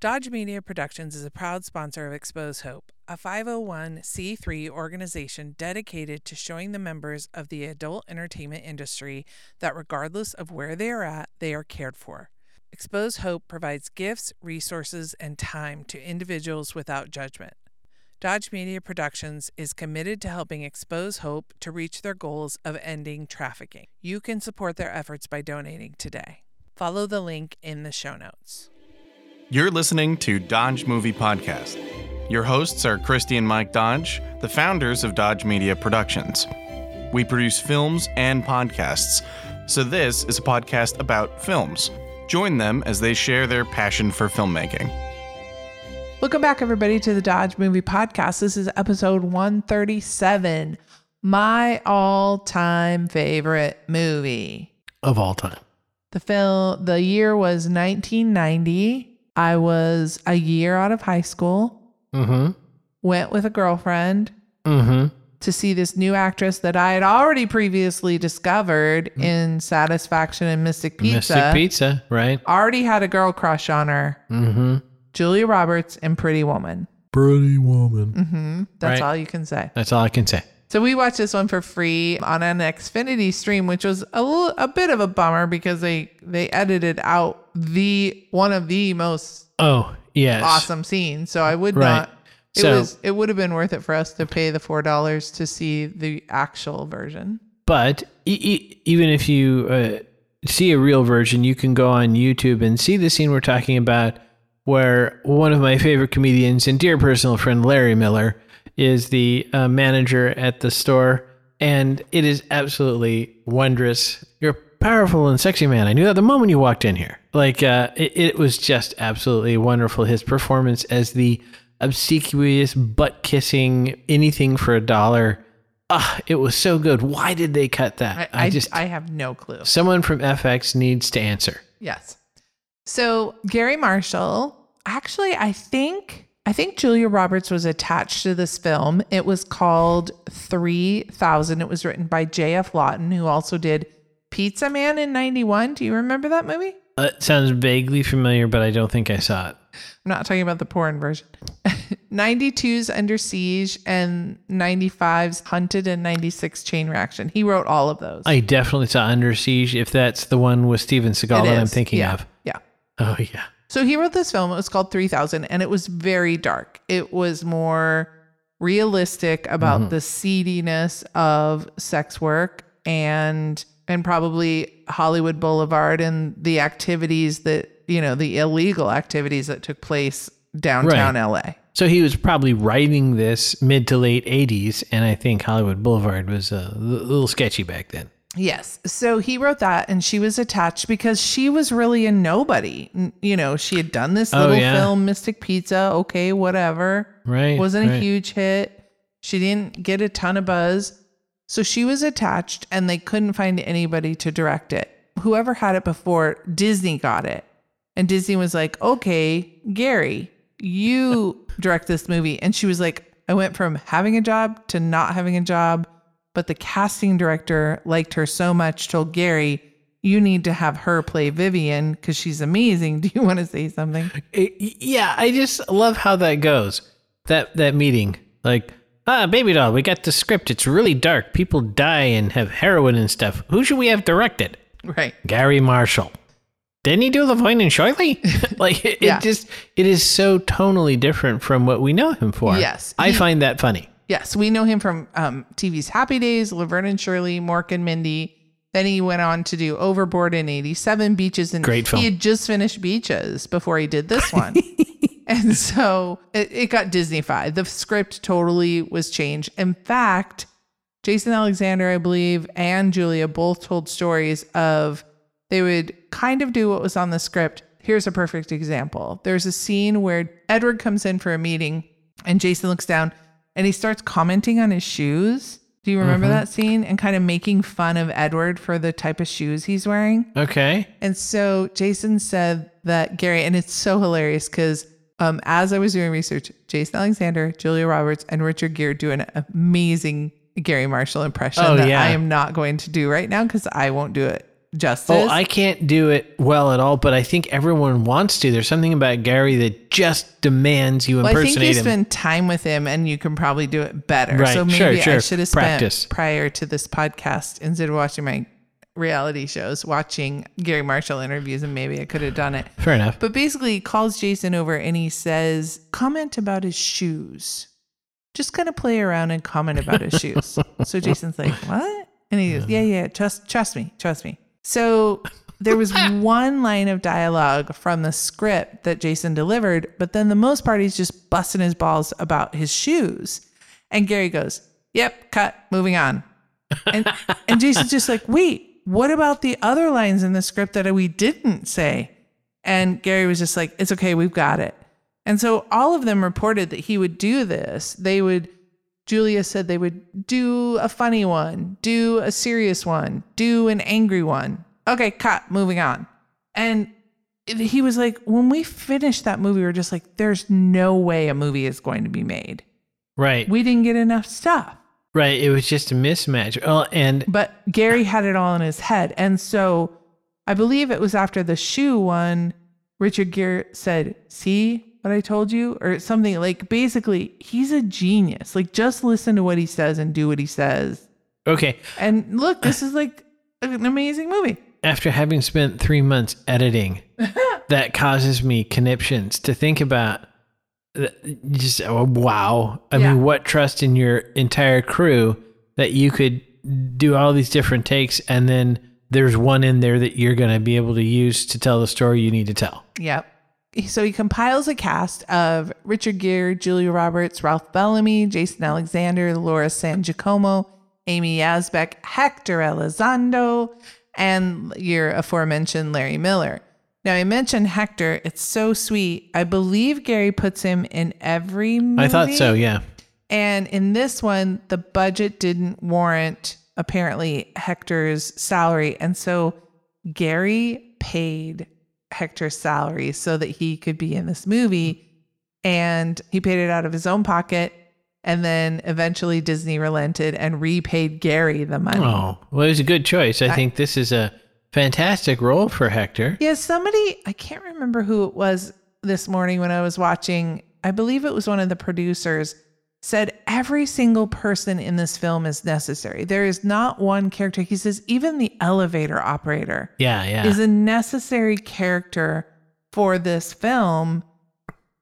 Dodge Media Productions is a proud sponsor of Xpose Hope, a 501c3 organization dedicated to showing the members of the adult entertainment industry that regardless of where they are at, they are cared for. Xpose Hope provides gifts, resources, and time to individuals without judgment. Dodge Media Productions is committed to helping Xpose Hope to reach their goals of ending trafficking. You can support their efforts by donating today. Follow the link in the show notes. You're listening to Dodge Movie Podcast. Your hosts are Christi and Mike Dodge, the founders of Dodge Media Productions. We produce films and podcasts, so this is a podcast about films. Join them as they share their passion for filmmaking. Welcome back, everybody, to the Dodge Movie Podcast. This is episode 137, my all time favorite movie. of all time. The film, the year was 1990. I was a year out of high school, Mm-hmm. went with a girlfriend Mm-hmm. to see this new actress that I had already previously discovered in Satisfaction and Mystic Pizza. Mystic Pizza, right? Already had a girl crush on her. Mm-hmm. Julia Roberts and Pretty Woman. Pretty woman. hmm That's Right. all you can say. That's all I can say. So we watched this one for free on an Xfinity stream, which was a little, a bit of a bummer because they they edited out the one of the most Oh, yes. awesome scenes. So I would Right. not. It So- was it would have been worth it for us to pay the four dollars to see the actual version. But e- e- even if you uh, see a real version, you can go on YouTube and see the scene we're talking about, where one of my favorite comedians and dear personal friend Larry Miller is the uh, manager at the store, and it is absolutely wondrous. You're a powerful and sexy man. I knew that the moment you walked in here. Like uh, it, it was just absolutely wonderful. His performance as the obsequious, butt kissing, anything for a dollar. Ah, it was so good. Why did they cut that? I, I just I have no clue. someone from FX needs to answer. Yes. So Garry Marshall, actually, I think I think Julia Roberts was attached to this film. It was called Three Thousand. It was written by J.F. Lawton, who also did Pizza Man in '91. Do you remember that movie? Uh, it sounds vaguely familiar, but I don't think I saw it. I'm not talking about the porn version. 92's Under Siege and 95's Hunted and 96 Chain Reaction. He wrote all of those. I definitely saw Under Siege. If that's the one with Steven Seagal It that I'm thinking yeah. of. Yeah. Oh yeah. So he wrote this film. It was called 3000 and it was very dark. It was more realistic about Mm-hmm. the seediness of sex work and and probably Hollywood Boulevard and the activities that, you know, the illegal activities that took place downtown LA. So he was probably writing this mid to late 80s, and I think Hollywood Boulevard was a little sketchy back then. Yes. So he wrote that and she was attached because she was really a nobody. You know, she had done this Oh, little yeah. film, Mystic Pizza. Okay, whatever. Right. Wasn't a huge hit. She didn't get a ton of buzz. So she was attached and they couldn't find anybody to direct it. Whoever had it before, Disney got it. And Disney was like, okay, Garry, you direct this movie. And she was like, I went from having a job to not having a job. But the casting director liked her so much, told Garry, you need to have her play Vivian because she's amazing. Do you want to say something? It- yeah, I just love how that goes. That that meeting, like, ah, baby doll, we got the script. It's really dark. People die and have heroin and stuff. Who should we have directed? Right. Garry Marshall. Didn't he do Laverne and Shirley? like it, Yeah. it just it is so tonally different from what we know him for. Yes, I he- find that funny. Yes, we know him from um, TV's Happy Days, Laverne and Shirley, Mork and Mindy. Then he went on to do Overboard in 87, Beaches, and Great film. he had just finished Beaches before he did this one. and so it, it got Disneyfied. The script totally was changed. In fact, Jason Alexander, I believe, and Julia both told stories of they would kind of do what was on the script. Here's a perfect example. There's a scene where Edward comes in for a meeting and Jason looks down and he starts commenting on his shoes. Do you remember that scene? And kind of making fun of Edward for the type of shoes he's wearing. Okay. And so Jason said that Garry, and it's so hilarious because um, as I was doing research, Jason Alexander, Julia Roberts, and Richard Gere do an amazing Garry Marshall impression Oh, that yeah. I am not going to do right now because I won't do it Oh, justice. Oh, I can't do it well at all, but I think everyone wants to. There's something about Garry that just demands you Well, I think you him. spend time with him and you can probably do it better. Right. So maybe Sure, I sure. should have Practice. spent prior to this podcast instead of watching my reality shows, watching Garry Marshall interviews, and maybe I could have done it. Fair enough. But basically, he calls Jason over and he says, comment about his shoes. Just kind of play around and comment about his shoes. So Jason's like, what? And he goes, yeah, yeah, trust, trust me, trust me. So there was one line of dialogue from the script that Jason delivered, but then the most part, he's just busting his balls about his shoes. And Garry goes, yep, cut, moving on. And, and Jason's just like, wait, what about the other lines in the script that we didn't say? And Garry was just like, it's okay, we've got it. And so all of them reported that he would do this. They would, Julia said they would do a funny one, do a serious one, do an angry one. Okay, cut, moving on. And he was like, when we finished that movie, we were just like, there's no way a movie is going to be made. Right. We didn't get enough stuff. right. It was just a mismatch. Oh, and But Garry had it all in his head. And so I believe it was after the shoe one, Richard Gere said, See what I told you? Or something like basically, he's a genius. Like, just listen to what he says and do what he says. okay. And look, this is like an amazing movie. After having spent three months editing, that causes me conniptions to think about. Just oh, wow. I Yeah. mean, what trust in your entire crew that you could do all these different takes and then there's one in there that you're going to be able to use to tell the story you need to tell. Yep. So he compiles a cast of Richard Gere, Julia Roberts, Ralph Bellamy, Jason Alexander, Laura San Giacomo, Amy Yasbeck, Hector Elizondo, and your aforementioned Larry Miller. Now I mentioned Hector. It's so sweet. I believe Garry puts him in every movie. I thought so, yeah. And in this one, the budget didn't warrant apparently Hector's salary. And so Garry paid Hector's salary so that he could be in this movie. And he paid it out of his own pocket. And then eventually Disney relented and repaid Garry the money. Oh, well, it was a good choice. I, think this is a fantastic role for Hector. Yeah, somebody, I can't remember who it was this morning when I was watching. I believe it was one of the producers said every single person in this film is necessary. There is not one character. He says even the elevator operator Yeah, yeah. is a necessary character for this film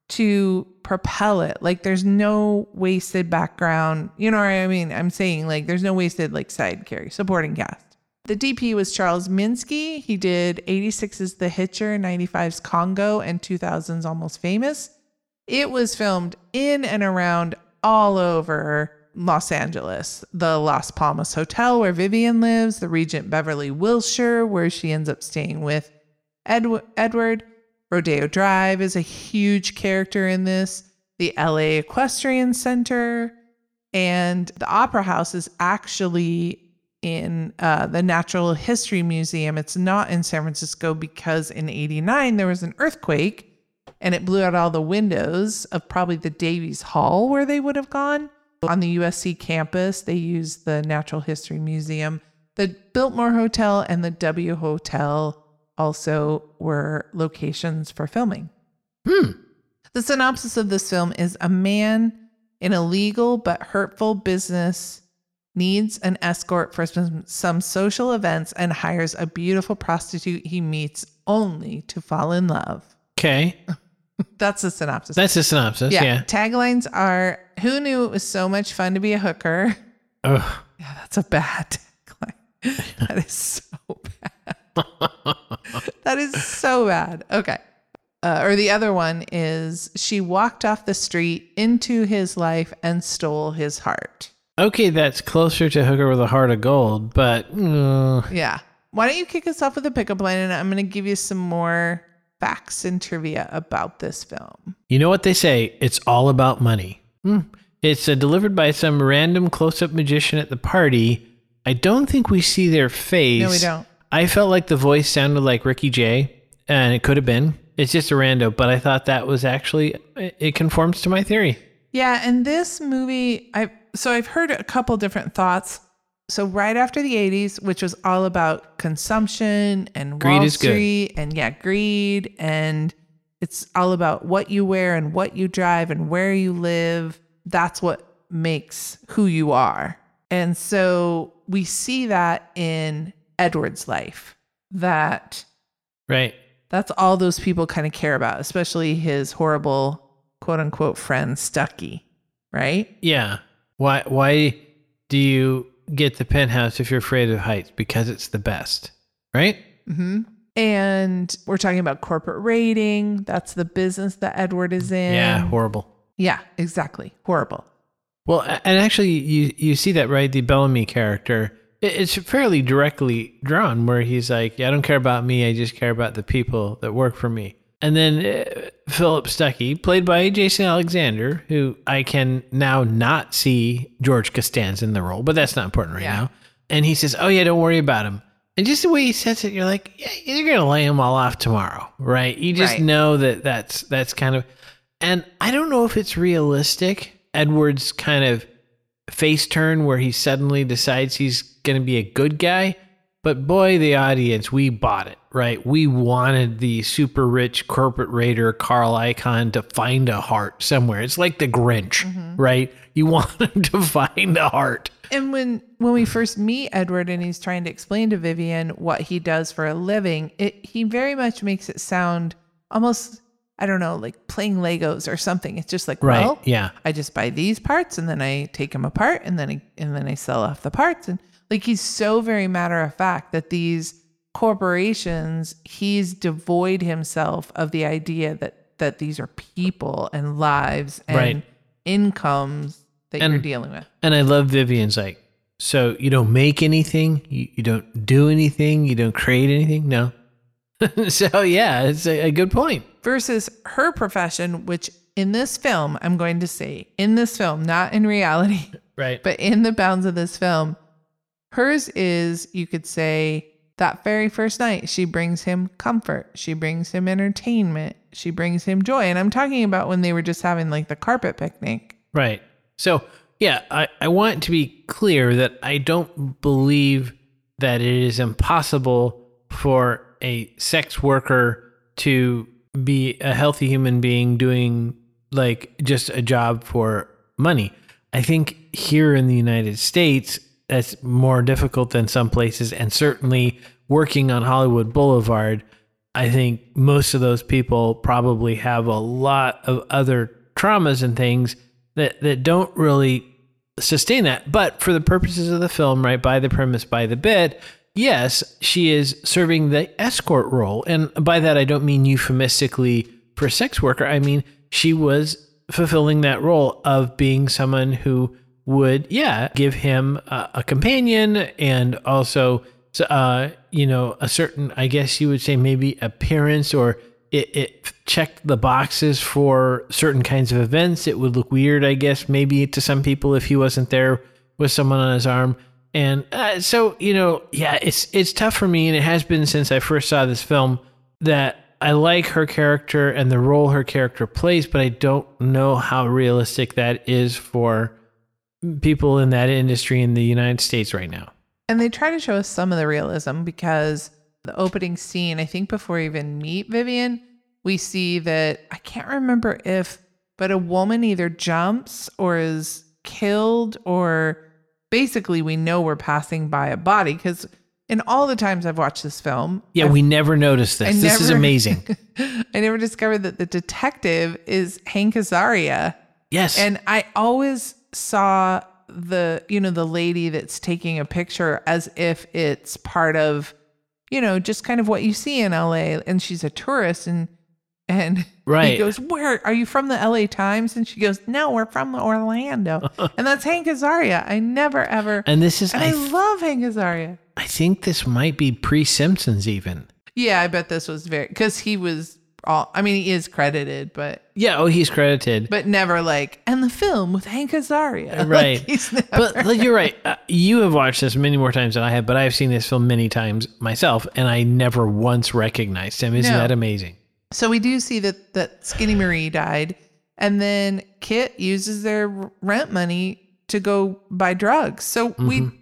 to propel it. Like there's no wasted background. You know what I mean? I'm saying like there's no wasted like side carry, supporting cast. The DP was Charles Minsky. He did 86's The Hitcher, 95's Congo, and 2000's Almost Famous. It was filmed in and around all over Los Angeles. The Las Palmas Hotel, where Vivian lives, the Regent Beverly Wilshire, where she ends up staying with Edw- Edward. Rodeo Drive is a huge character in this. The LA Equestrian Center and the Opera House is actually in uh, the Natural History Museum. It's not in San Francisco because in 89 there was an earthquake and it blew out all the windows of probably the Davies Hall where they would have gone. On the USC campus, they used the Natural History Museum. The Biltmore Hotel and the W Hotel also were locations for filming. Hmm. The synopsis of this film is a man in a legal but hurtful business needs an escort for some, some social events and hires a beautiful prostitute he meets only to fall in love. okay. That's the synopsis. That's the synopsis. yeah. Yeah. Taglines are Who knew it was so much fun to be a hooker? Ugh. Yeah, that's a bad tagline. That is so bad. that is so bad. Okay. Uh, or the other one is she walked off the street into his life and stole his heart. Okay, that's closer to Hooker with a Heart of Gold, but uh, Yeah. Why don't you kick us off with a pickup line and I'm going to give you some more facts and trivia about this film. you know what they say? It's all about money. Hmm. It's uh, delivered by some random close up magician at the party. I don't think we see their face. No, we don't. I felt like the voice sounded like Ricky Jay, and it could have been. It's just a rando, but I thought that was actually, it it conforms to my theory. Yeah, and this movie, I so I've heard a couple different thoughts. So right after the 80s, which was all about consumption and Greed Wall is good. Street and yeah, greed and it's all about what you wear and what you drive and where you live. That's what makes who you are. And so we see that in Edward's life that Right. that's all those people kind of care about, especially his horrible quote unquote friend Stuckey, right? Yeah. Why why do you get the penthouse if you're afraid of heights? Because it's the best. Right? hmm And we're talking about corporate raiding. That's the business that Edward is in. yeah, horrible. Yeah, exactly. Horrible. Well, and actually, you you see that right. The Bellamy character, it's fairly directly drawn, where he's like, "Yeah, I don't care about me. I just care about the people that work for me." And then uh, Philip Stuckey, played by Jason Alexander, who I can now not see George Costanza in the role, but that's not important right Yeah. now. And he says, "Oh yeah, don't worry about him." And just the way he says it, you're like, "Yeah, you're gonna lay him all off tomorrow, right?" You just Right. know that that's that's kind of and I don't know if it's realistic. Edward's kind of face turn where he suddenly decides he's going to be a good guy. But boy, the audience, we bought it, right? We wanted the super rich corporate raider Carl Icahn to find a heart somewhere. It's like the Grinch, mm-hmm. right? You want him to find a heart. And when when we first meet Edward and he's trying to explain to Vivian what he does for a living, it he very much makes it sound almost I don't know, like playing Legos or something. It's just like, Right. well, yeah. I just buy these parts and then I take them apart and then I, and then I sell off the parts and like he's so very matter of fact that these corporations he's devoid himself of the idea that that these are people and lives and Right. incomes that And- you're dealing with. And I love Vivian's like, so you don't make anything, you, you don't do anything, you don't create anything? No. so yeah, it's a, a good point. Versus her profession, which in this film, I'm going to say, in this film, not in reality, Right. but in the bounds of this film, hers is, you could say, that very first night, she brings him comfort. She brings him entertainment. She brings him joy. And I'm talking about when they were just having like the carpet picnic. Right. So, yeah, I, I want to be clear that I don't believe that it is impossible for a sex worker to be a healthy human being doing like just a job for money. I think here in the United States, that's more difficult than some places. And certainly working on Hollywood Boulevard, I think most of those people probably have a lot of other traumas and things that, that don't really sustain that. But for the purposes of the film, right, by the premise, by the bit, yes, she is serving the escort role. And by that, I don't mean euphemistically for sex worker. I mean, she was fulfilling that role of being someone who would, yeah, give him a, a companion and also, uh, you know, a certain, I guess you would say maybe appearance or it, it checked the boxes for certain kinds of events. It would look weird, I guess, maybe to some people if he wasn't there with someone on his arm. And uh, so, you know, yeah, it's it's tough for me, and it has been since I first saw this film that I like her character and the role her character plays, but I don't know how realistic that is for people in that industry in the United States right now. And they try to show us some of the realism because the opening scene, I think before we even meet Vivian, we see that I can't remember if, but a woman either jumps or is killed, or basically we know we're passing by a body because in all the times I've watched this film, Yeah, I've- we never noticed this. I this is amazing. I never discovered that the detective is Hank Azaria. Yes. And I always saw the, you know, the lady that's taking a picture as if it's part of, you know, just kind of what you see in LA. And she's a tourist and and right. he goes, Where are you from the LA Times? And she goes, No, we're from Orlando. and that's Hank Azaria. I never ever and this is, and I, I th- love Hank Azaria. I think this might be pre Simpsons even. Yeah, I bet this was very because he was all I mean, he is credited, but Yeah. Oh, he's credited. but never like and the film with Hank Azaria. Like, Right. never, but like, you're right. Uh, you have watched this many more times than I have, but I've seen this film many times myself, and I never once recognized him. Isn't No. that amazing? So we do see that that Skinny Marie died, and then Kit uses their rent money to go buy drugs. So we Mm-hmm.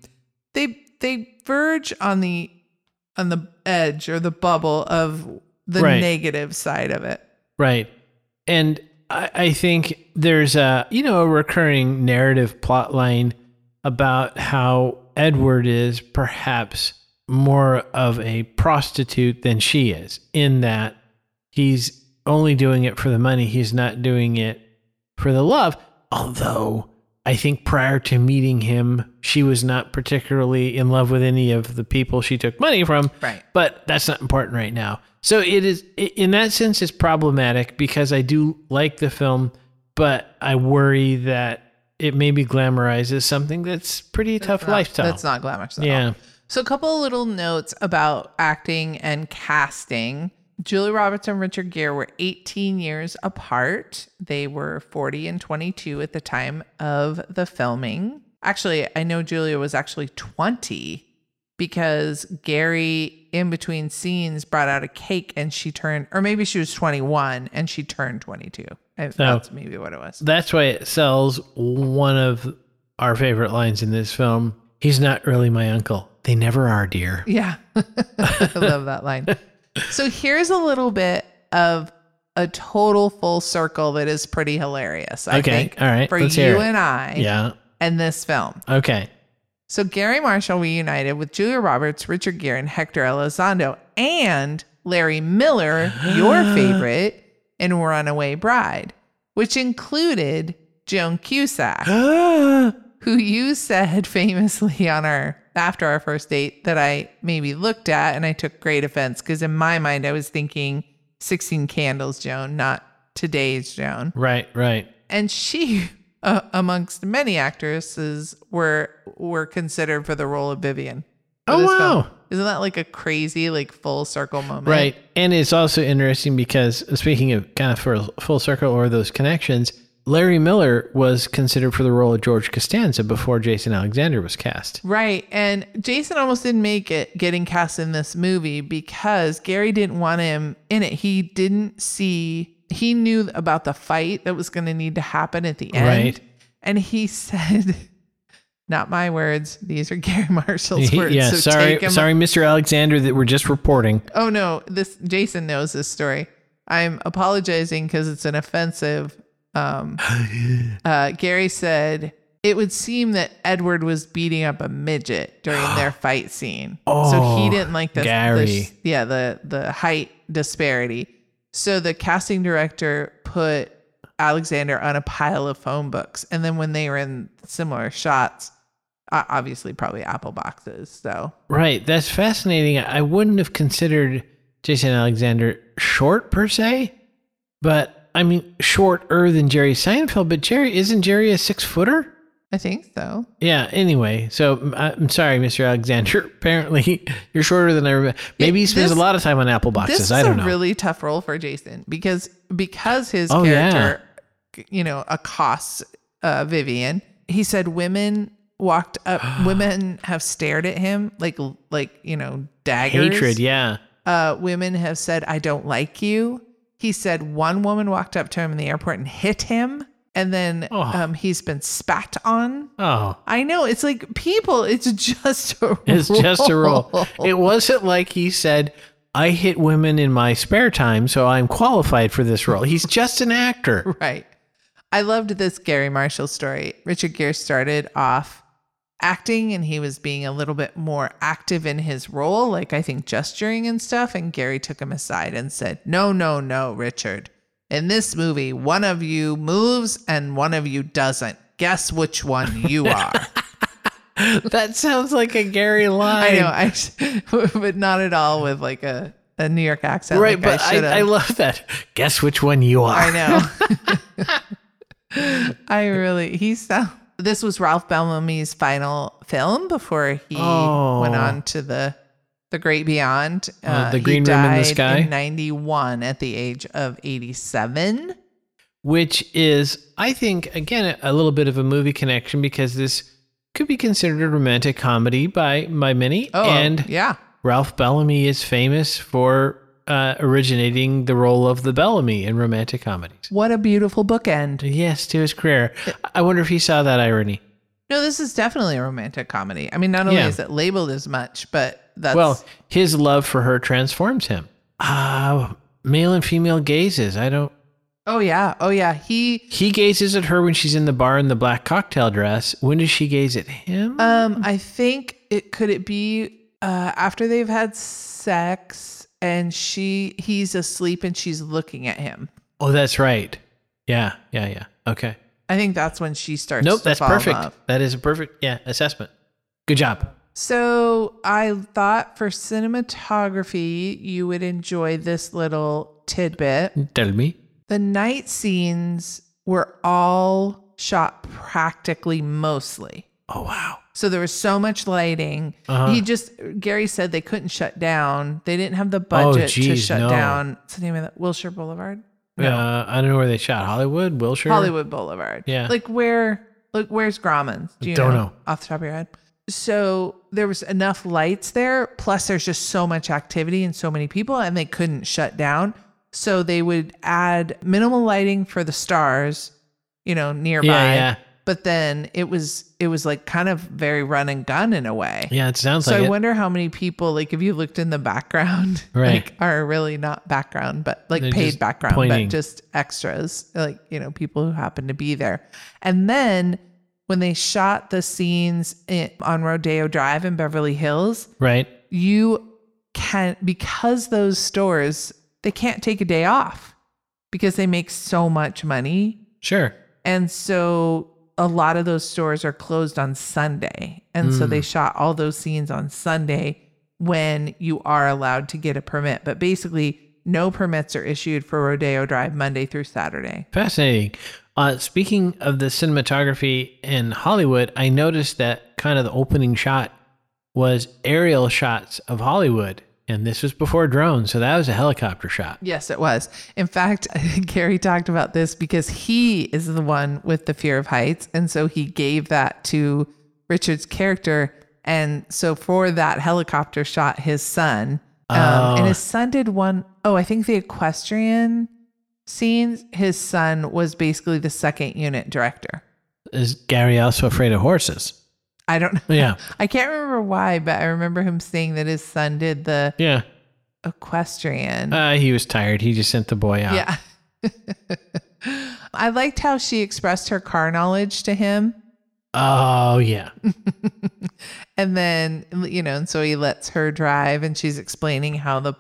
they they verge on the on the edge or the bubble of the Right. negative side of it. Right. And I, I think there's a you know a recurring narrative plot line about how Edward is perhaps more of a prostitute than she is, in that he's only doing it for the money. He's not doing it for the love. Although I think prior to meeting him, she was not particularly in love with any of the people she took money from. Right. But that's not important right now. So it is, in that sense, it's problematic because I do like the film, but I worry that it maybe glamorizes something that's pretty tough Not- lifestyle. That's not glamorous. At all. yeah. So, a couple of little notes about acting and casting. Julia Roberts and Richard Gere were 18 years apart. They were 40 and 22 at the time of the filming. Actually, I know Julia was actually 20 because Garry, in between scenes, brought out a cake and she turned, or maybe she was 21 and she turned 22. I- That's maybe what it was. That's why it sells one of our favorite lines in this film. He's not really my uncle. They never are, dear. Yeah. I love that line. So here's a little bit of a total full circle that is pretty hilarious. I Okay, think. all right, For let's you and I Yeah. and this film. Okay. So Garry Marshall reunited with Julia Roberts, Richard Gere, and Hector Elizondo, and Larry Miller, your favorite, in Runaway Bride, which included Joan Cusack who you said famously on our after our first date that I maybe looked at and I took great offense because in my mind I was thinking 16 Candles Joan, not today's Joan. right, right. And she, uh, amongst many actresses, were were considered for the role of Vivian. Oh, wow. film. Isn't that like a crazy like full circle moment? Right. And it's also interesting because speaking of kind of for full circle or those connections, Larry Miller was considered for the role of George Costanza before Jason Alexander was cast. Right. And Jason almost didn't make it getting cast in this movie because Garry didn't want him in it. He didn't see, he knew about the fight that was going to need to happen at the end. Right. And he said, not my words, these are Garry Marshall's words. yeah, so sorry, sorry, Mr. Alexander, that we're just reporting. Oh no, this Jason knows this story. I'm apologizing because it's an offensive. Um, uh, Garry said it would seem that Edward was beating up a midget during their fight scene, so he Oh, didn't like Garry. yeah the the height disparity. So the casting director put Alexander on a pile of phone books, and then when they were in similar shots, obviously probably Apple boxes. So Right. That's fascinating. I wouldn't have considered Jason Alexander short per se, but I mean, shorter than Jerry Seinfeld. But Jerry, isn't Jerry a six footer? I think so. Yeah. Anyway, so I'm sorry, Mr. Alexander. Apparently, you're shorter than I remember. Maybe he spends this- a lot of time on Apple This boxes. is I don't a know. really tough role for Jason because because his Oh, yeah. character, you know, accosts uh, Vivian. He said women walked up, women have stared at him like like you know daggers. Hatred. Yeah. Uh, women have said, "I don't like you." He said one woman walked up to him in the airport and hit him, and then Oh. um, he's been spat on. Oh, I know it's like people. It's just a it's just a role. It wasn't like he said, I hit women in my spare time, so I'm qualified for this role. He's just an actor. Right. I loved this Garry Marshall story. Richard Gere started off acting and he was being a little bit more active in his role, like I think gesturing and stuff. And Garry took him aside and said, No, no, no, Richard. In this movie, one of you moves and one of you doesn't. Guess which one you are. That sounds like a Garry line. I know, I, but not at all with like a, a New York accent. Right, like but I, I. I, love that. Guess which one you are. I know. I really he sound this was Ralph Bellamy's final film before he Oh. went on to the the great beyond. Uh, The he Green Room in the died Sky? in 91 at the age of 87. Which is, I think, again, a little bit of a movie connection because this could be considered a romantic comedy by by many. Oh, and yeah. Ralph Bellamy is famous for uh, originating the role of the Bellamy in romantic comedies. What a beautiful bookend. Yes, to his career. I wonder if he saw that irony. No, this is definitely a romantic comedy. I mean, not only Yeah. is it labeled as much, but that's Well, his love for her transforms him. Uh, male and female gazes. I don't. oh yeah, oh yeah. He He gazes at her when she's in the bar in the black cocktail dress. When does she gaze at him? Um, I think it could it be uh after they've had sex and she he's asleep and she's looking at him. oh, that's right. Yeah, yeah, yeah. Okay. I think that's when she starts. Nope, that's perfect. That is a perfect yeah assessment. Good job. So I thought for cinematography you would enjoy this little tidbit. Tell me. The night scenes were all shot practically mostly. Oh wow. So there was so much lighting. Uh-huh. He just Garry said they couldn't shut down. They didn't have the budget to Oh, geez, shut no. down. What's the name of that? Wilshire Boulevard? Uh, I don't know where they shot. Hollywood, Wilshire. Hollywood Boulevard. Yeah. Like where like where's Grauman's? Do you Don't know, know. off the top of your head? So there was enough lights there, plus there's just so much activity and so many people, and they couldn't shut down. So they would add minimal lighting for the stars, you know, nearby. Yeah, yeah, But then it was it was like kind of very run and gun in a way. yeah. It sounds So like I it. wonder how many people, like if you looked in the background, Right. like are really not background, but like They're paid background, pointing. but just extras, like, you know, people who happen to be there. And then when they shot the scenes in, on Rodeo Drive in Beverly Hills, right. you can, because those stores, they can't take a day off because they make so much money Sure. and so a lot of those stores are closed on Sunday. And so Mm. they shot all those scenes on Sunday when you are allowed to get a permit. But basically, no permits are issued for Rodeo Drive Monday through Saturday. Fascinating. Uh, speaking of the cinematography in Hollywood, I noticed that kind of the opening shot was aerial shots of Hollywood. And this was before drones. So that was a helicopter shot. Yes, it was. In fact, Garry talked about this because he is the one with the fear of heights. And so he gave that to Richard's character. And so for that helicopter shot, his son, um, Oh. and his son did one, oh, I think the equestrian scenes, his son was basically the second unit director. Is Garry also afraid of horses? I don't know. Yeah. I can't remember why, but I remember him saying that his son did the Yeah. equestrian. Uh, he was tired. He just sent the boy out. Yeah. I liked how she expressed her car knowledge to him. Oh, yeah. And then, you know, and so he lets her drive and she's explaining how the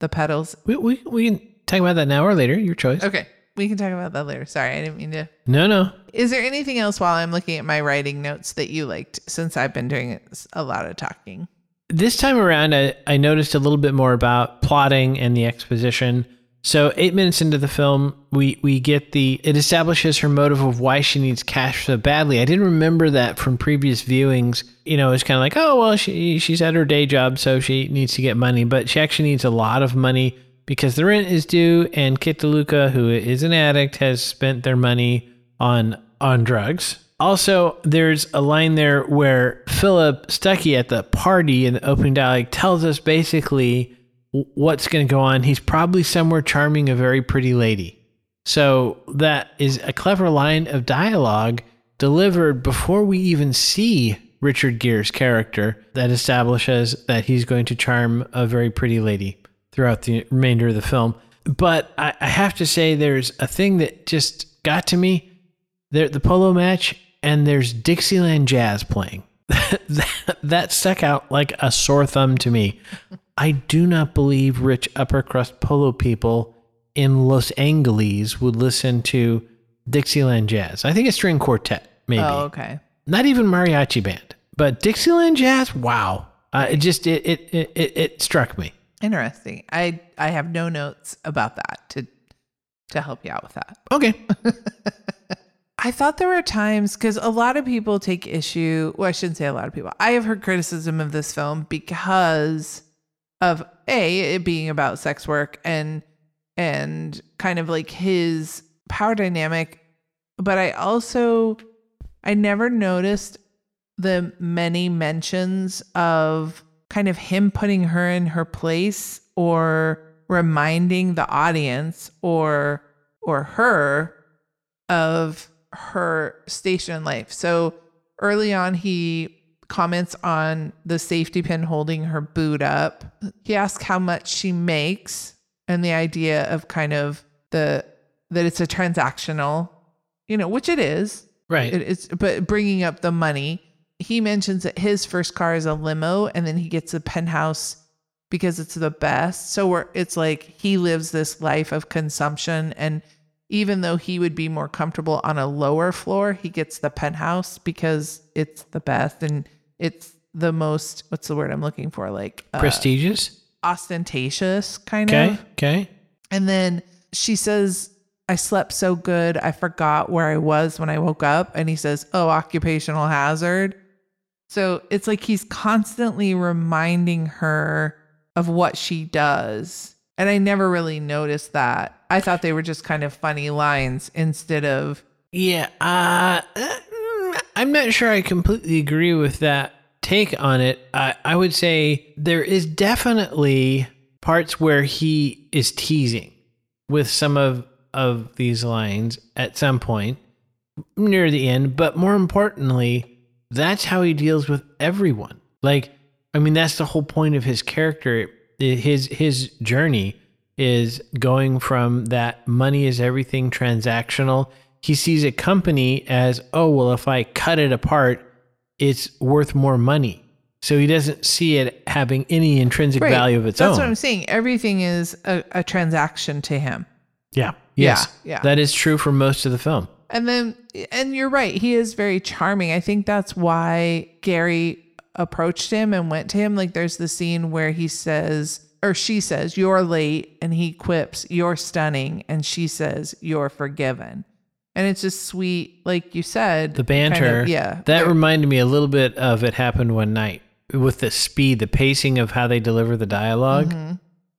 the pedals. We, we, we can talk about that now or later. Your choice. Okay. We can talk about that later. Sorry, I didn't mean to. No, no. Is there anything else while I'm looking at my writing notes that you liked since I've been doing a lot of talking? This time around, I, I noticed a little bit more about plotting and the exposition. So eight minutes into the film, we we get the it establishes her motive of why she needs cash so badly. I didn't remember that from previous viewings. You know, it's kind of like, oh well, she she's at her day job, so she needs to get money, but she actually needs a lot of money because the rent is due, and Kit DeLuca, who is an addict, has spent their money on on drugs. Also, there's a line there where Philip Stuckey at the party in the opening dialogue tells us basically what's going to go on. He's probably somewhere charming a very pretty lady. So that is a clever line of dialogue delivered before we even see Richard Gere's character that establishes that he's going to charm a very pretty lady throughout the remainder of the film. But I, I have to say, there's a thing that just got to me. There, the polo match, and there's Dixieland jazz playing. that, that stuck out like a sore thumb to me. I do not believe rich upper crust polo people in Los Angeles would listen to Dixieland jazz. I think a string quartet, maybe. Oh, okay. Not even mariachi band, but Dixieland jazz. Wow, uh, it just it, it it it it struck me. Interesting. I I have no notes about that to to help you out with that. Okay, I thought there were times because a lot of people take issue. Well, I shouldn't say a lot of people. I have heard criticism of this film because of a it being about sex work and and kind of like his power dynamic. But I also I never noticed the many mentions of kind of him putting her in her place or reminding the audience or or her of her station in life. So early on, he comments on the safety pin holding her boot up. He asks how much she makes and the idea of kind of the that it's a transactional, you know, which it is. Right. It is, but bringing up the money. He mentions that his first car is a limo, and then he gets a penthouse because it's the best. So we're, it's like he lives this life of consumption, and even though he would be more comfortable on a lower floor, he gets the penthouse because it's the best and it's the most. What's the word I'm looking for? Like uh, Prestigious. ostentatious, kind Okay. of. Okay. And then she says, I slept so good, I forgot where I was when I woke up. And he says, Oh, occupational hazard. So it's like he's constantly reminding her of what she does. And I never really noticed that. I thought they were just kind of funny lines instead of, Yeah. Uh, I'm not sure I completely agree with that take on it. I I would say there is definitely parts where he is teasing with some of of these lines at some point near the end, but more importantly, that's how he deals with everyone. Like, I mean, that's the whole point of his character. His his journey is going from that money is everything transactional. He sees a company as, oh well, if I cut it apart, it's worth more money. So he doesn't see it having any intrinsic Right. value of its That's own. That's what I'm saying. Everything is a, a transaction to him. yeah. Yes. yeah. That is true for most of the film. And then, and you're right, he is very charming. I think that's why Garry approached him and went to him. Like, there's the scene where he says, or she says, You're late. And he quips, You're stunning. And she says, You're forgiven. And it's just sweet, like you said. The kind of- banter. yeah. That reminded me a little bit of It Happened One Night with the speed, the pacing of how they deliver the dialog Mm-hmm.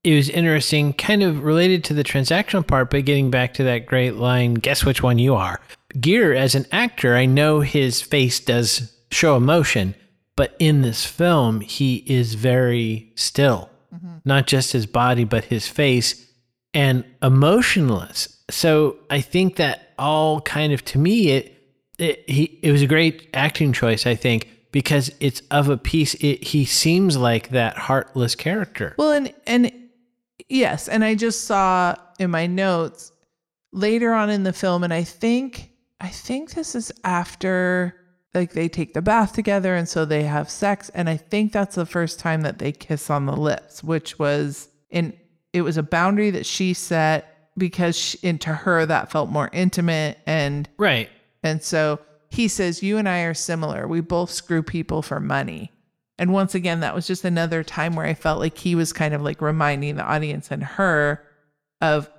It was interesting, kind of related to the transactional part, but getting back to that great line, guess which one you are. Gere, as an actor, I know his face does show emotion, but in this film, he is very still. Mm-hmm. Not just his body, but his face and emotionless. So I think that all kind of to me it it he it was a great acting choice I think because it's of a piece it, he seems like that heartless character. Well, and and yes, and I just saw in my notes later on in the film, and I think I think this is after like they take the bath together, and so they have sex, and I think that's the first time that they kiss on the lips, which was in it was a boundary that she set because she, into her that felt more intimate and Right. and so he says, You and I are similar. We both screw people for money. And once again, that was just another time where I felt like he was kind of like reminding the audience and her of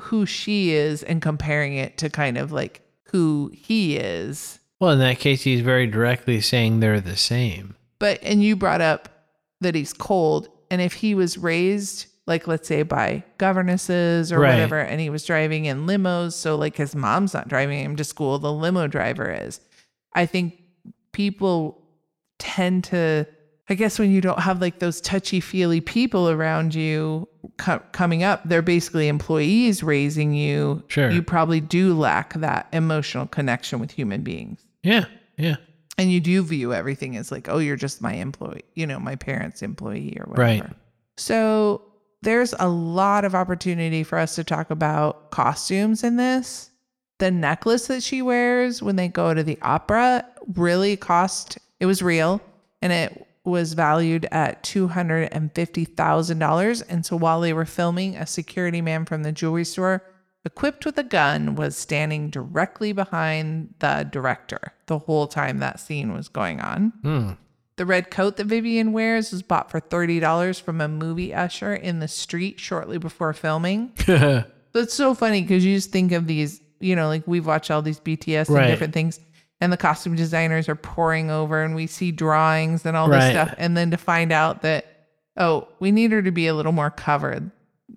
who she is and comparing it to kind of like who he is. Well, in that case he's very directly saying they're the same. But, and you brought up that he's cold. And if he was raised, like let's say by governesses or Right. whatever, and he was driving in limos, so like his mom's not driving him to school, the limo driver is. I think people tend to, I guess, when you don't have like those touchy feely people around you co- coming up, they're basically employees raising you. Sure. You probably do lack that emotional connection with human beings. Yeah. Yeah. And you do view everything as like, oh, you're just my employee, you know, my parents' employee or whatever. Right. So there's a lot of opportunity for us to talk about costumes in this. The necklace that she wears when they go to the opera really cost, it was real and it was valued at $250,000. And so while they were filming, a security man from the jewelry store equipped with a gun was standing directly behind the director the whole time that scene was going on. Hmm. The red coat that Vivian wears was bought for $30 from a movie usher in the street shortly before filming. It's so funny because you just think of these, you know, like we've watched all these BTS and different things, and the costume designers are pouring over and we see drawings and all this Right. stuff. And then to find out that, oh, we need her to be a little more covered.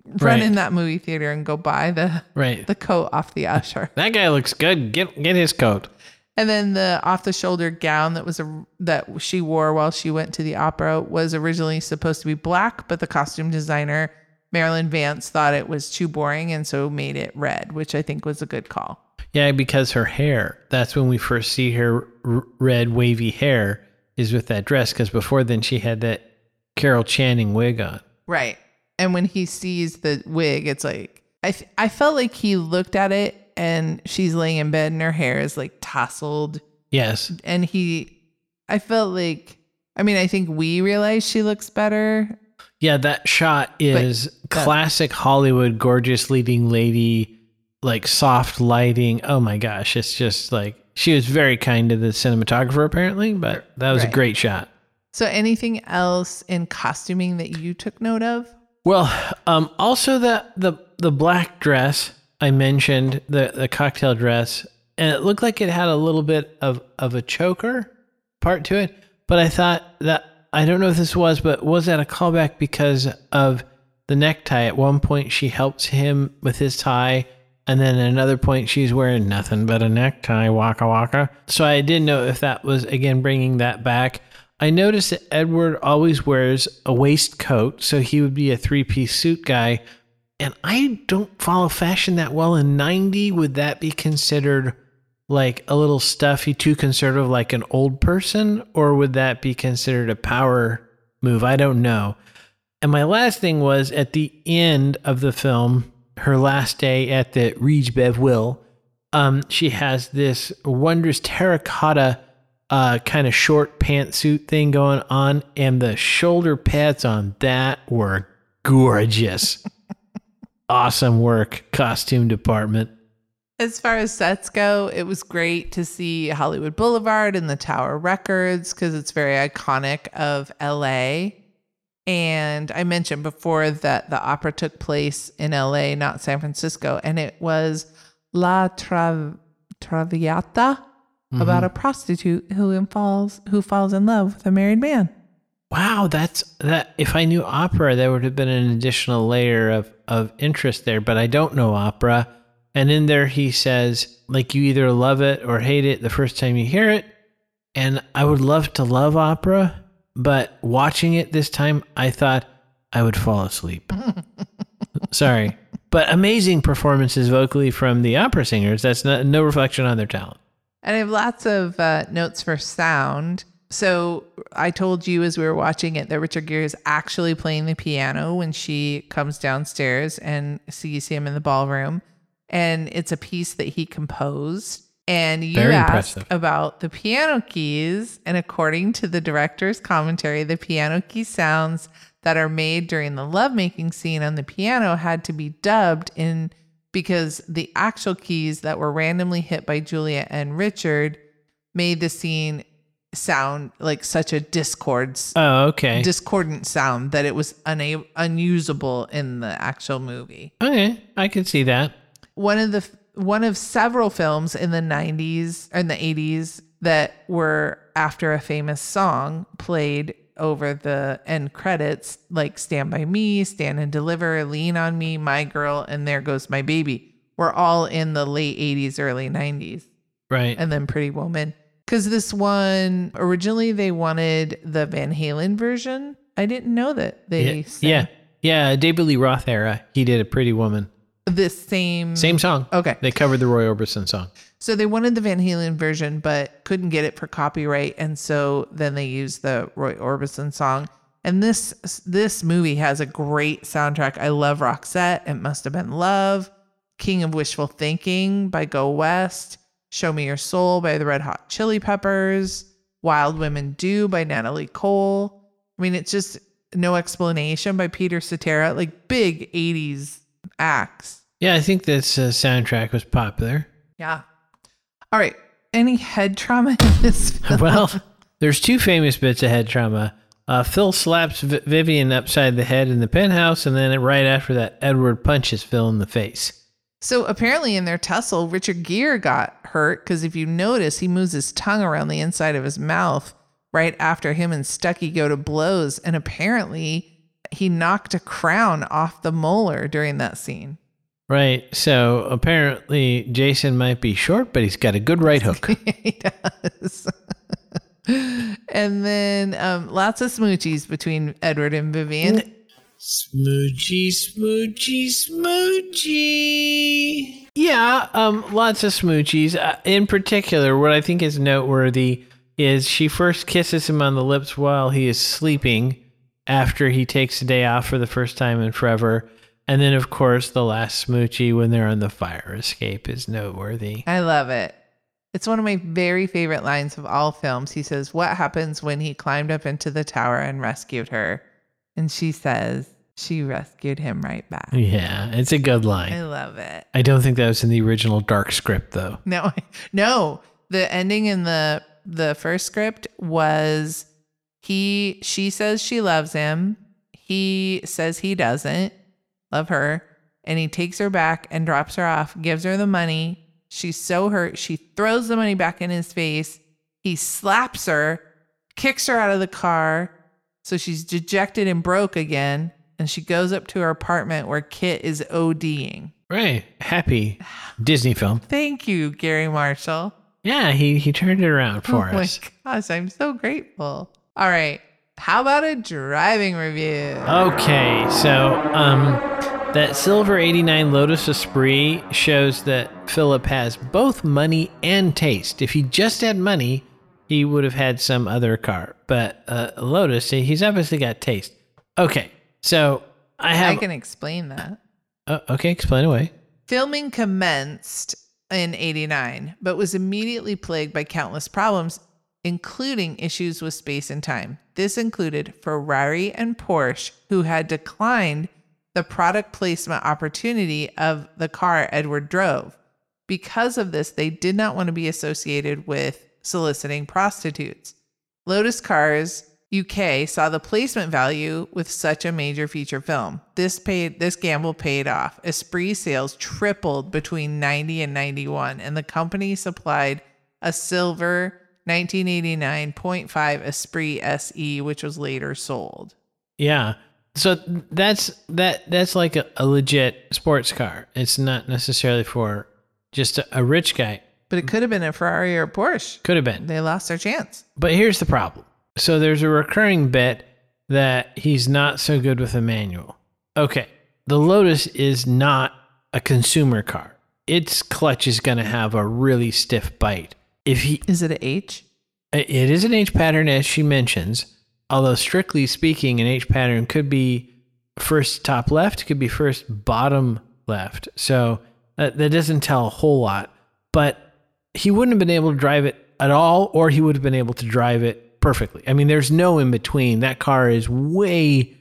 Run Right. in that movie theater and go buy the right. the coat off the usher. that guy looks good. Get get his coat. And then the off the shoulder gown that was a that she wore while she went to the opera was originally supposed to be black, but the costume designer Marilyn Vance thought it was too boring and so made it red, which I think was a good call. Yeah, because her hair. That's when we first see her r- red wavy hair is with that dress because before then she had that Carol Channing wig on. Right. And when he sees the wig, it's like I th- I felt like he looked at it and she's laying in bed and her hair is like tousled Yes. and he I felt like I mean, I think we realize she looks better. Yeah, that shot is classic Hollywood gorgeous leading lady, like soft lighting. Oh my gosh, it's just like she was very kind to the cinematographer apparently, but that was a great shot. So anything else in costuming that you took note of? Well, um, also the the the black dress I mentioned the the cocktail dress, and it looked like it had a little bit of of a choker part to it. But I thought that I don't know if this was, but was that a callback because of the necktie? At one point, she helps him with his tie. And then at another point, she's wearing nothing but a necktie, waka waka. So I didn't know if that was, again, bringing that back. I noticed that Edward always wears a waistcoat, so he would be a three piece suit guy. And I don't follow fashion that well. In 90, would that be considered like a little stuffy, too conservative, like an old person? Or would that be considered a power move? I don't know. And my last thing was at the end of the film, her last day at the Bev Will, um, she has this wondrous terracotta uh, kind of short pantsuit thing going on, and the shoulder pads on that were gorgeous. awesome work, costume department. As far as sets go, it was great to see Hollywood Boulevard and the Tower Records because it's very iconic of LA. And I mentioned before that the opera took place in LA, not San Francisco, and it was La Tra- Traviata mm-hmm. about a prostitute who falls who falls in love with a married man. Wow, that's that. If I knew opera, there would have been an additional layer of of interest there. But I don't know opera, and in there he says like you either love it or hate it the first time you hear it. And I would love to love opera, but watching it this time, I thought I would fall asleep. Sorry, but amazing performances vocally from the opera singers. That's not, no reflection on their talent. And I have lots of uh, notes for sound. So I told you as we were watching it that Richard Gere is actually playing the piano when she comes downstairs and sees him in the ballroom. And it's a piece that he composed. And you Very asked impressive. about the piano keys. And according to the director's commentary, the piano key sounds that are made during the lovemaking scene on the piano had to be dubbed in because the actual keys that were randomly hit by Julia and Richard made the scene sound like such a discord Oh, okay. discordant sound that it was unable unusable in the actual movie. okay, I can see that. One of the one of several films in the 90s or in the 80s that were after a famous song played over the end credits like Stand by Me, Stand and Deliver, Lean on Me, My Girl and There Goes My Baby. Were all in the late 80s early 90s Right. and then Pretty Woman. Because this one originally they wanted the Van Halen version. I didn't know that they yeah, sang yeah, yeah. David Lee Roth era. He did a Pretty Woman. This same Same song. Okay, They covered the Roy Orbison song. so they wanted the Van Halen version, but couldn't get it for copyright, and so then they used the Roy Orbison song. And this this movie has a great soundtrack. I love Roxette. It must have been love. King of Wishful Thinking by Go West. Show Me Your Soul by the Red Hot Chili Peppers. Wild Women Do by Natalie Cole. I mean, it's just no explanation by Peter Cetera. Like big 80s acts. Yeah, I think this uh, soundtrack was popular. Yeah. All right. Any head trauma in this film? well, there's two famous bits of head trauma. Uh, Phil slaps v- Vivian upside the head in the penthouse, and then right after that, Edward punches Phil in the face. So apparently, in their tussle, Richard Gere got hurt because if you notice, he moves his tongue around the inside of his mouth right after him and Stuckey go to blows, and apparently he knocked a crown off the molar during that scene. Right. So apparently, Jason might be short, but he's got a good right hook. he does. and then um, lots of smoochies between Edward and Vivian. Smoochy, smoochy, smoochy. Yeah, um, lots of smoochies. Uh, in particular, what I think is noteworthy is she first kisses him on the lips while he is sleeping after he takes a day off for the first time in forever. And then, of course, the last smoochy when they're on the fire escape is noteworthy. I love it. It's one of my very favorite lines of all films. He says, What happens when he climbed up into the tower and rescued her? And she says, She rescued him right back. Yeah, it's a good line. I love it. I don't think that was in the original dark script, though. No, no. The ending in the the first script was he she says she loves him. He says he doesn't love her, and he takes her back and drops her off, gives her the money. She's so hurt. She throws the money back in his face. He slaps her, kicks her out of the car. So she's dejected and broke again. And she goes up to her apartment where Kit is ODing. Right. Happy Disney film. Thank you, Garry Marshall. Yeah, he, he turned it around for oh us. my gosh, I'm so grateful. All right. How about a driving review? Okay, so um, that silver 89 Lotus Esprit shows that Philip has both money and taste. If he just had money, he would have had some other car. But uh, Lotus, he's obviously got taste. Okay, so I have. I can explain that. uh, okay, explain away. Filming commenced in 89, but was immediately plagued by countless problems, including issues with space and time. This included Ferrari and Porsche, who had declined the product placement opportunity of the car Edward drove. Because of this, they did not want to be associated with soliciting prostitutes. Lotus Cars UK saw the placement value with such a major feature film. This paid this gamble paid off. Esprit sales tripled between 90 and 91 and the company supplied a silver 1989.5 Esprit SE which was later sold. Yeah. So that's that that's like a, a legit sports car. It's not necessarily for just a, a rich guy. But it could have been a Ferrari or a Porsche. Could have been. They lost their chance. But here's the problem. So there's a recurring bit that he's not so good with a manual. Okay, the Lotus is not a consumer car. Its clutch is going to have a really stiff bite. If he Is it a H? Uh, it is an H pattern as she mentions, although strictly speaking an H pattern could be first top left, could be first bottom left. So that, that doesn't tell a whole lot, but he wouldn't have been able to drive it at all or he would have been able to drive it perfectly. I mean, there's no in between. That car is way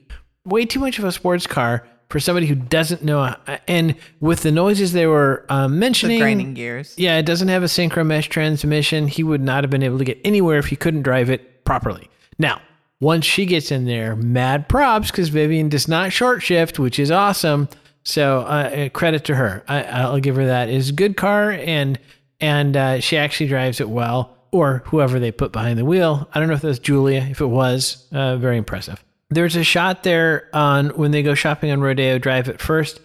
way too much of a sports car for somebody who doesn't know and with the noises they were The mentioning grinding gears. yeah, it doesn't have a synchro mesh transmission. He would not have been able to get anywhere if he couldn't drive it properly. Now, once she gets in there, mad props because Vivian does not short shift, which is awesome. So uh, credit to her. I, I'll give her that. Is good car, and and uh, she actually drives it well, or whoever they put behind the wheel. I don't know if that's Julia. If it was, uh, very impressive. There's a shot there on when they go shopping on Rodeo Drive at first.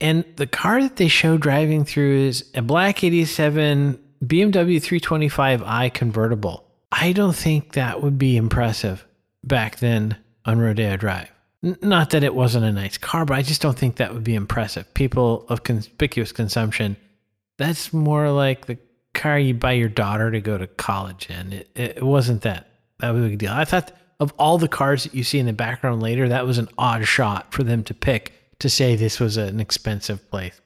And the car that they show driving through is a black 87 BMW 325i convertible. I don't think that would be impressive back then on Rodeo Drive. Not that it wasn't a nice car, but I just don't think that would be impressive. People of conspicuous consumption, that's more like the car you buy your daughter to go to college in. It, it wasn't that. That was a big deal. I thought of all the cars that you see in the background later, that was an odd shot for them to pick to say this was an expensive place.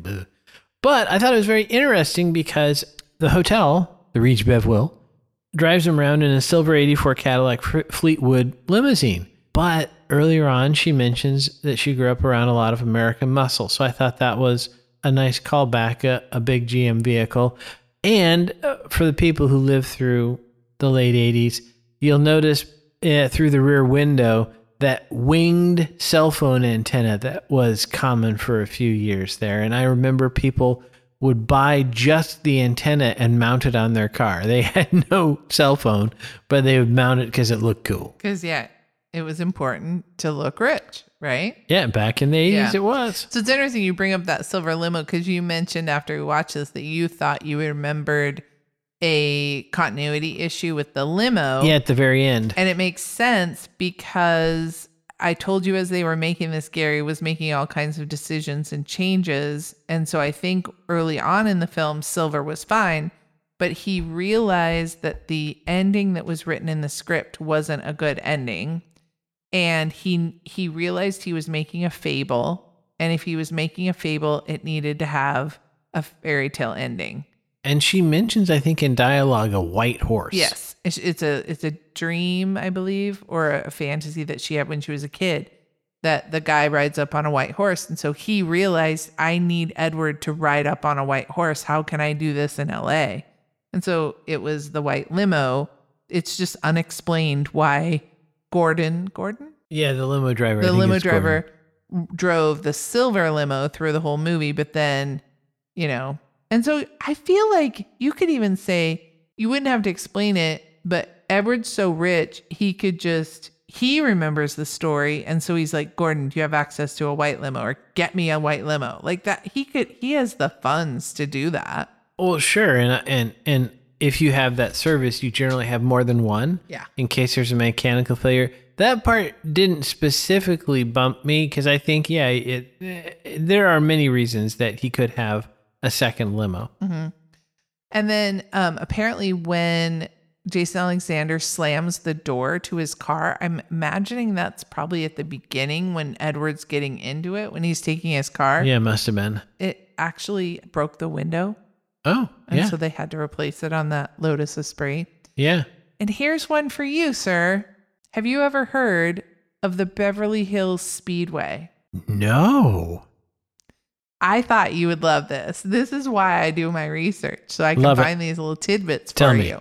But I thought it was very interesting because the hotel, the Reach Bevwell, drives him around in a silver 84 Cadillac Fleetwood limousine. But earlier on, she mentions that she grew up around a lot of American muscle. So I thought that was a nice callback, a, a big GM vehicle. And uh, for the people who lived through the late 80s, you'll notice uh, through the rear window that winged cell phone antenna that was common for a few years there. And I remember people would buy just the antenna and mount it on their car. They had no cell phone, but they would mount it because it looked cool. Because, yeah, it was important to look rich, right? Yeah, back in the 80s Yeah. it was. So it's interesting you bring up that silver limo because you mentioned after we watched this that you thought you remembered a continuity issue with the limo. Yeah, at the very end. And it makes sense because I told you as they were making this, Garry was making all kinds of decisions and changes. And so I think early on in the film, Silver was fine, but he realized that the ending that was written in the script wasn't a good ending. And he he realized he was making a fable. And if he was making a fable, it needed to have a fairy tale ending. And she mentions, I think, in dialogue, a white horse. Yes, it's, it's a it's a dream, I believe, or a fantasy that she had when she was a kid. That the guy rides up on a white horse, and so he realized I need Edward to ride up on a white horse. How can I do this in L.A.? And so it was the white limo. It's just unexplained why Gordon Gordon Yeah, the limo driver. The limo it's Gordon. driver drove the silver limo through the whole movie, but then, you know, and so I feel like you could even say you wouldn't have to explain it, but Edward's so rich, he could just he remembers the story and so he's like, "Gordon, do you have access to a white limo or get me a white limo?" Like that he could he has the funds to do that. Well, sure, and and and if you have that service, you generally have more than one. Yeah. In case there's a mechanical failure. That part didn't specifically bump me because I think, yeah, it, there are many reasons that he could have a second limo. And then um, apparently, when Jason Alexander slams the door to his car, I'm imagining that's probably at the beginning when Edward's getting into it, when he's taking his car. Yeah, must have been. It actually broke the window. Oh, And yeah, so they had to replace it on that Lotus Esprit. yeah. And here's one for you, sir. Have you ever heard of the Beverly Hills Speedway? No. I thought you would love this. This is why I do my research, so I can Love it. find these little tidbits Tell for me. you.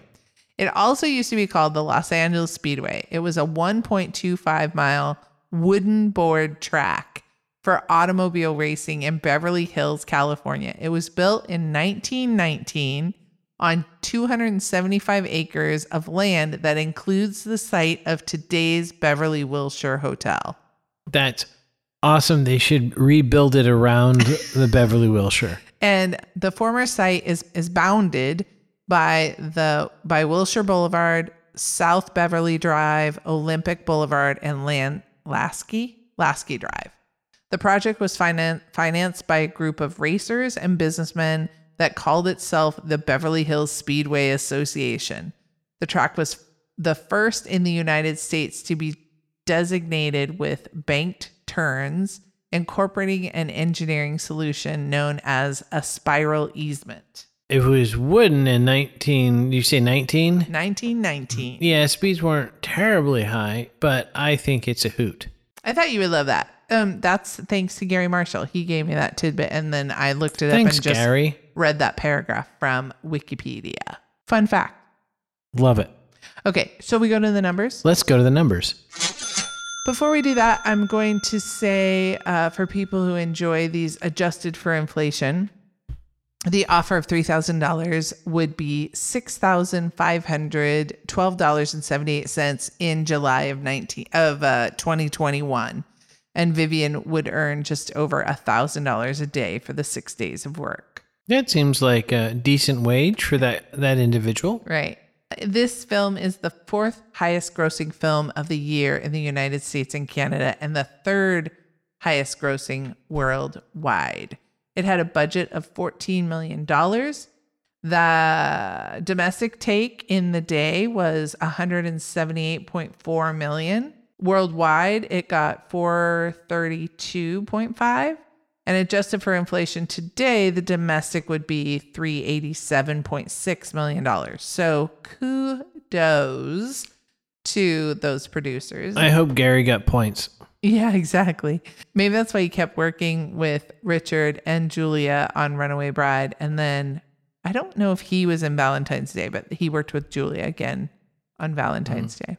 It also used to be called the Los Angeles Speedway. It was a 1.25 mile wooden board track for automobile racing in Beverly Hills, California. It was built in 1919 on 275 acres of land that includes the site of today's Beverly Wilshire Hotel. That's awesome. They should rebuild it around the Beverly Wilshire. and the former site is is bounded by the by Wilshire Boulevard, South Beverly Drive, Olympic Boulevard, and Land Lasky Lasky Drive. The project was finan- financed by a group of racers and businessmen that called itself the Beverly Hills Speedway Association. The track was the first in the United States to be designated with banked turns, incorporating an engineering solution known as a spiral easement. It was wooden in 19, you say 19? 1919. Yeah, speeds weren't terribly high, but I think it's a hoot. I thought you would love that. Um, that's thanks to Garry Marshall. He gave me that tidbit, and then I looked it Thanks, up and just Garry. read that paragraph from Wikipedia. Fun fact. Love it. Okay, so we go to the numbers. Let's go to the numbers. Before we do that, I'm going to say uh, for people who enjoy these adjusted for inflation, the offer of $3,000 would be $6,512.78 in July of 19 of uh, 2021. And Vivian would earn just over $1,000 a day for the 6 days of work. That seems like a decent wage for that that individual. Right. This film is the fourth highest grossing film of the year in the United States and Canada, and the third highest grossing worldwide. It had a budget of $14 million. The domestic take in the day was 178.4 million. Worldwide, it got 432.5. And adjusted for inflation today, the domestic would be $387.6 million. So kudos to those producers. I hope Garry got points. yeah, exactly. Maybe that's why he kept working with Richard and Julia on Runaway Bride. And then I don't know if he was in Valentine's Day, but he worked with Julia again on Valentine's mm-hmm. Day.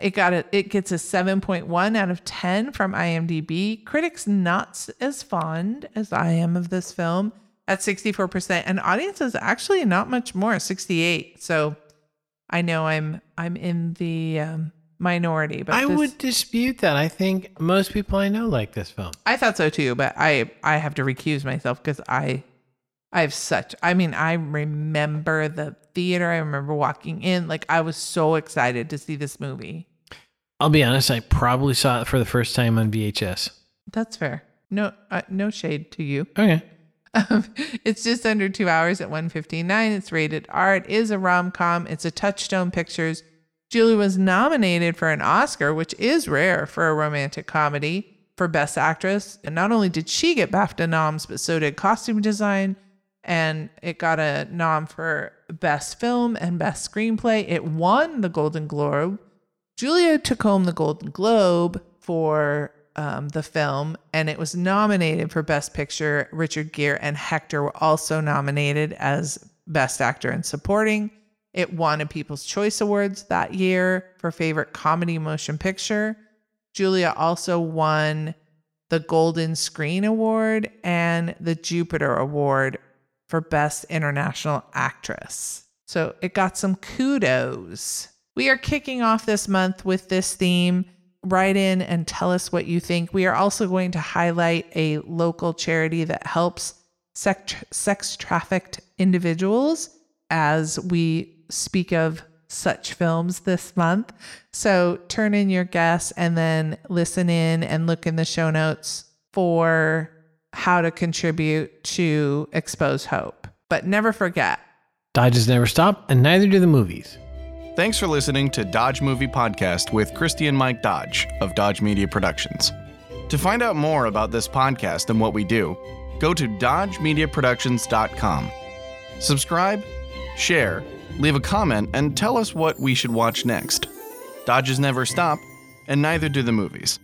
It got a, it gets a 7.1 out of 10 from IMDb. Critics not as fond as I am of this film at 64% and audiences actually not much more, 68. So I know I'm I'm in the um, minority, but I this- would dispute that. I think most people I know like this film. I thought so too, but I I have to recuse myself because I I have such I mean I remember the theater. I remember walking in like I was so excited to see this movie. I'll be honest, I probably saw it for the first time on VHS. That's fair. No, uh, no shade to you. Okay. Um, it's just under two hours at 159. It's rated R. It is a rom com. It's a Touchstone Pictures. Julie was nominated for an Oscar, which is rare for a romantic comedy, for Best Actress. And not only did she get BAFTA noms, but so did costume design. And it got a nom for Best Film and Best Screenplay. It won the Golden Globe. Julia took home the Golden Globe for um, the film, and it was nominated for Best Picture. Richard Gere and Hector were also nominated as Best Actor in Supporting. It won a People's Choice Awards that year for Favorite Comedy Motion Picture. Julia also won the Golden Screen Award and the Jupiter Award for Best International Actress. So it got some kudos. We are kicking off this month with this theme write in and tell us what you think. We are also going to highlight a local charity that helps sex, sex trafficked individuals as we speak of such films this month. So turn in your guess and then listen in and look in the show notes for how to contribute to Xpose Hope. But never forget Dodges never stop, and neither do the movies. Thanks for listening to Dodge Movie Podcast with Christi and Mike Dodge of Dodge Media Productions. To find out more about this podcast and what we do, go to dodgemediaproductions.com. Subscribe, share, leave a comment, and tell us what we should watch next. Dodges never stop, and neither do the movies.